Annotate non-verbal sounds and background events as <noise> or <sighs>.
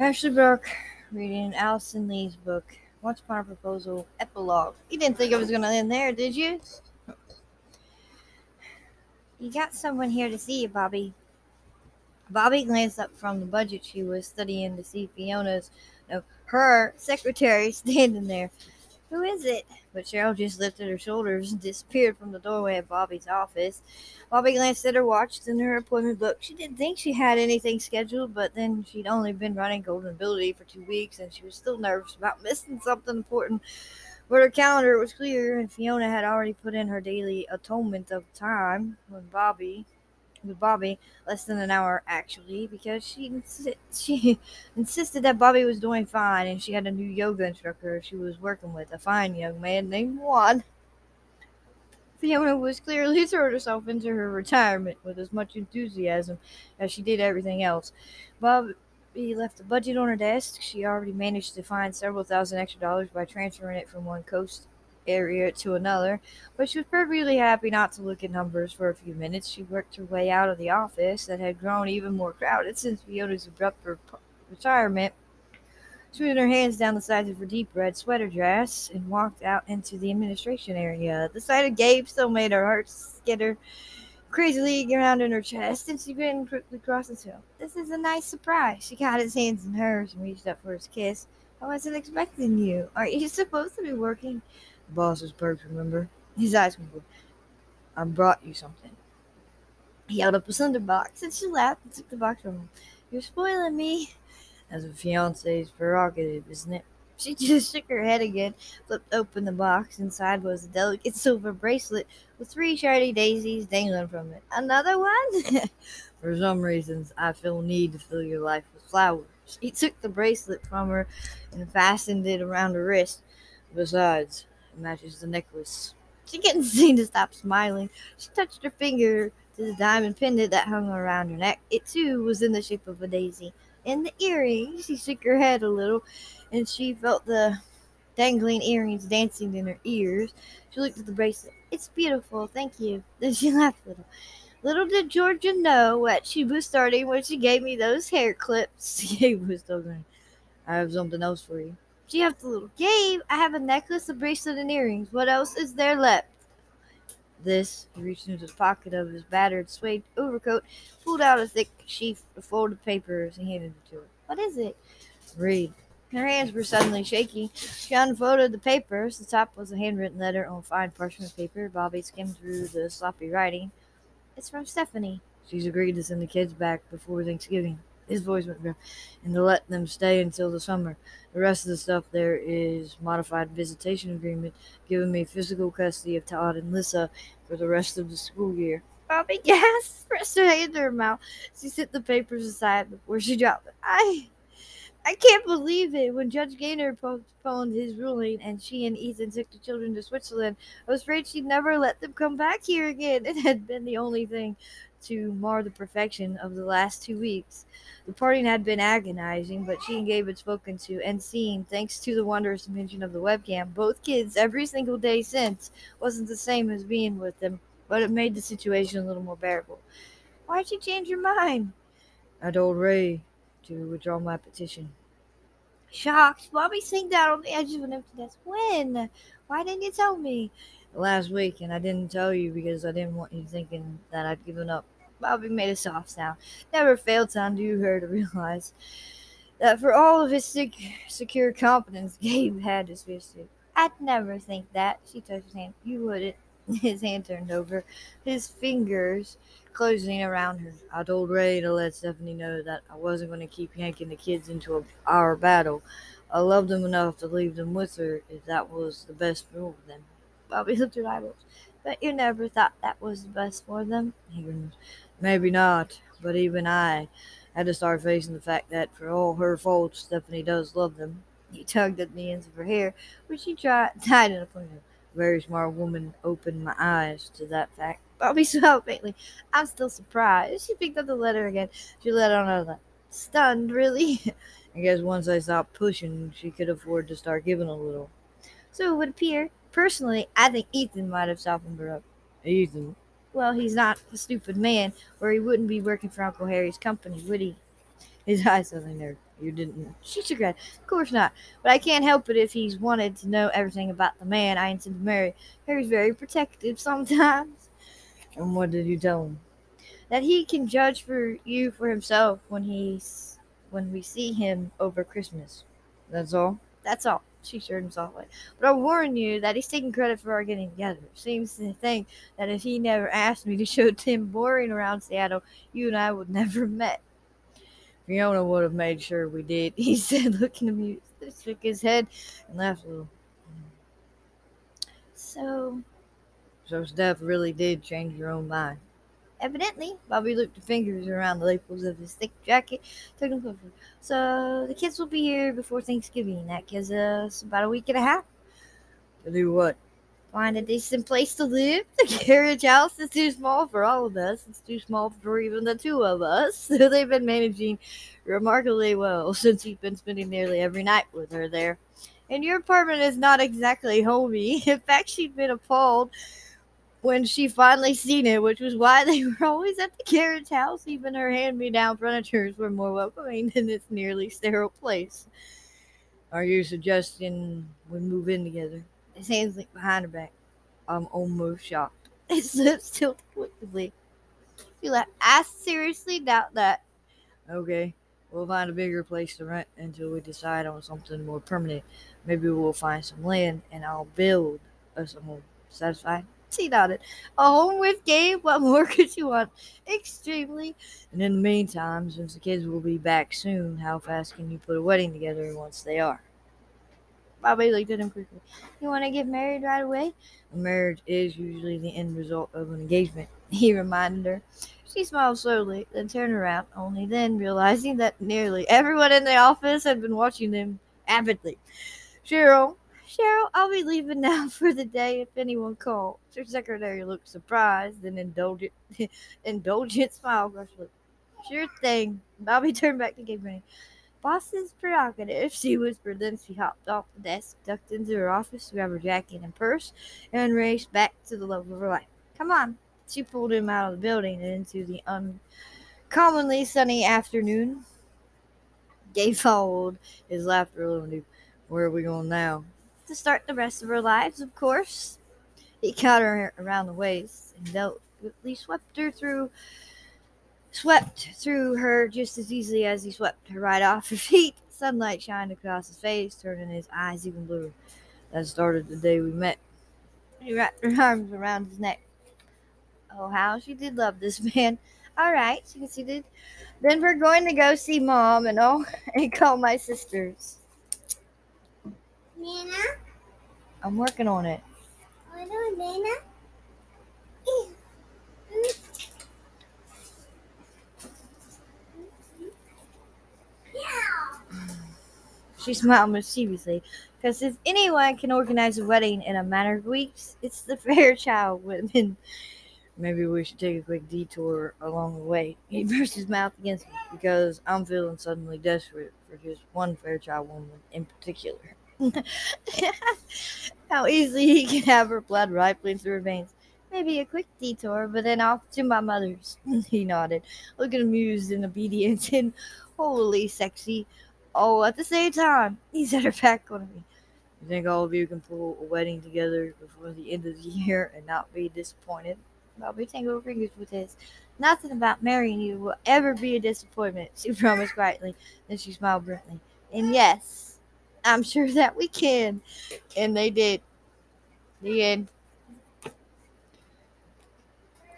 Ashley Brooke reading Allison Leigh's book, Once Upon a Proposal Epilogue. You didn't think it was going to end there, did you? You got someone here to see you, Bobby. Bobby glanced up from the budget she was studying to see Fiona's, no, her secretary <laughs> standing there. Who is it? But Cheryl just lifted her shoulders and disappeared from the doorway of Bobby's office. Bobby glanced at her watch and her appointment book. She didn't think she had anything scheduled, but then she'd only been running Golden Ability for two weeks and she was still nervous about <laughs> missing something important. But her calendar was clear, and Fiona had already put in her daily atonement of time when Bobby with Bobby less than an hour actually because she insi- she <laughs> insisted that Bobby was doing fine and she had a new yoga instructor she was working with, a fine young man named Juan. Fiona was clearly <laughs> throwing herself into her retirement with as much enthusiasm as she did everything else. Bobby left the budget on her desk. She already managed to find several thousand extra dollars by transferring it from one coast area to another, but she was perfectly happy not to look at numbers for a few minutes. She worked her way out of the office that had grown even more crowded since Fiona's abrupt retirement. She ran her hands down the sides of her deep red sweater dress and walked out into the administration area. The sight of Gabe still made her heart skitter crazily around in her chest, and she ran quickly across the hill. This is a nice surprise. She caught his hands in hers and reached up for his kiss. I wasn't expecting you. Aren't you supposed to be working? The boss's perks, remember? His eyes were I brought you something. He held up a cinder box, and she laughed and took the box from him. You're spoiling me. As a fiance's prerogative, isn't it? She <laughs> just shook her head again, flipped open the box. Inside was a delicate silver bracelet with three shiny daisies dangling from it. Another one? <laughs> For some reasons, I feel need to fill your life with flowers. He took the bracelet from her and fastened it around her wrist. Besides, matches the necklace. She couldn't <laughs> seem to stop smiling. She touched her finger to the diamond pendant that hung around her neck. It too was in the shape of a daisy. And the earrings, she shook her head a little, and she felt the dangling earrings dancing in her ears. She looked at the bracelet. It's beautiful, thank you. <laughs> Then she laughed a little. Little did Georgia know what she was starting when she gave me those hair clips. <laughs> Gabe was still going. I have something else for you. She have the little Gabe. I have a necklace, a bracelet, and earrings. What else is there left? This, he reached into the pocket of his battered suede overcoat, pulled out a thick sheaf of folded papers, and handed it to her. What is it? Read. Her hands were suddenly shaky. She unfolded the papers. The top was a handwritten letter on fine parchment paper. Bobby skimmed through the sloppy writing. It's from Stephanie. She's agreed to send the kids back before Thanksgiving. His voice went down. And to let them stay until the summer. The rest of the stuff there is modified visitation agreement, giving me physical custody of Todd and Lissa for the rest of the school year. Bobby gasped, pressed her hand to her mouth. She set the papers aside before she dropped it. I I can't believe it. When Judge Gaynor postponed his ruling and she and Ethan took the children to Switzerland, I was afraid she'd never let them come back here again. <laughs> It had been the only thing to mar the perfection of the last two weeks. The parting had been agonizing, but she and Gabe had spoken to and seen, thanks to the wondrous invention of the webcam, both kids every single day since wasn't the same as being with them, but it made the situation a little more bearable. Why'd you change your mind? I told Ray to withdraw my petition. Shocked, Bobby sank down on the edge of an empty desk. When? Why didn't you tell me? Last week, and I didn't tell you because I didn't want you thinking that I'd given up. Bobby made a soft sound. Never failed to undo her to realize that for all of his sec- secure confidence, <laughs> Gabe had his fisted. I'd never think that. She touched his hand. You wouldn't. <laughs> His hand turned over, his fingers closing around her. I told Ray to let Stephanie know that I wasn't going to keep yanking the kids into a, our battle. I loved them enough to leave them with her if that was the best for them. Bobby looked at eyeballs. But you never thought that was the best for them? He grinned. Maybe not, but even I had to start facing the fact that for all her faults, Stephanie does love them. He tugged at the ends of her hair, which he tried, <laughs> tied in a ponytail very smart woman opened my eyes to that fact. Bobby <laughs> smiled faintly. I'm still surprised. She picked up the letter again. She let on a stunned, really. <laughs> I guess once I stopped pushing, she could afford to start giving a little. So it would appear. Personally, I think Ethan might have softened her up. Ethan? Well, he's not a stupid man, or he wouldn't be working for Uncle Harry's company, would he? His <laughs> eyes suddenly narrowed. You didn't. She shook her head. Of course not. But I can't help it if he's wanted to know everything about the man I intend to marry. Harry's very protective <laughs> sometimes. And what did you tell him? That he can judge for you for himself when he's when we see him over Christmas. That's all. That's all. She assured him softly. But I warn you that he's taking credit for our getting together. Seems to think that if he never asked me to show Tim boring around Seattle, you and I would <laughs> never have met. Fiona would have made sure we did, <laughs> he said, looking amused. Shook his head and laughed a little. So. So Steph really did change your own mind. Evidently, Bobby looped her fingers around the lapels of his thick jacket, took them closer. So the kids will be here before Thanksgiving. That gives us about a week and a half. To do what? Find a decent place to live. The carriage house is too small for all of us. It's too small for even the two of us. So <laughs> they've been managing remarkably well since he's been spending nearly every night with her there. And your apartment is not exactly homey. <laughs> In fact, she'd been appalled when she finally seen it, which was why they <laughs> were always at the carriage house. Even her hand-me-down furnitures were more welcoming than this nearly sterile place. Are you suggesting we move in together? His hands linked behind her back. I'm almost shocked. <laughs> His lips tilted wickedly. You like, I seriously doubt that. Okay, we'll find a bigger place to rent until we decide on something more permanent. Maybe we'll find some land and I'll build us a home. Satisfied? She it. A home with Gabe? What more <laughs> could you want? Extremely. And in the meantime, since the kids will be back soon, how fast can you put a wedding together once they are? Bobby looked at him quickly. You want to get married right away? A marriage is usually the end result of an engagement, <laughs> he reminded her. She smiled slowly, then turned around, only then realizing that nearly everyone in the office had been watching them avidly. Cheryl, Cheryl, I'll be leaving <laughs> now for the day if anyone calls. Her secretary looked surprised and indulgent, <laughs> indulgent smile across. Sure thing. Bobby turned back to Gabriel. Boss's prerogative, she whispered. Then she hopped off the desk, ducked into her office, grabbed her jacket and purse, and raced back to the love of her life. Come on. She pulled him out of the building and into the uncommonly sunny afternoon. Gabe followed his laughter a little. Where are we going now? To start the rest of our lives, of course. He caught her around the waist and delicately swept her through swept through her just as easily as he swept her right off her <laughs> feet. Sunlight shined across his face, turning his eyes even bluer. That started the day we met. He wrapped her arms around his neck. Oh, how she did love this <laughs> man. All right, she conceded. Then we're going to go see mom and oh, <laughs> and call my sisters. Nana? I'm working on it. <sighs> She smiled mischievously, because if anyone can organize a wedding in a matter of weeks, it's the Fairchild women. <laughs> Maybe we should take a quick detour along the way. He brushed his mouth against me because I'm feeling suddenly desperate for just one Fairchild woman in particular. <laughs> How easily he can have her blood ripening through her veins. Maybe a quick detour, but then off to my mother's. <laughs> he nodded, looking amused and obedient and wholly sexy all at the same time. He set her back on me. You think all of you can pull a wedding together before the end of the year and not be disappointed? Bobby tangled fingers with his. Nothing about marrying you will ever be a disappointment, she <laughs> promised quietly. Then she smiled brightly. And yes, I'm sure that we can. And they did. The end.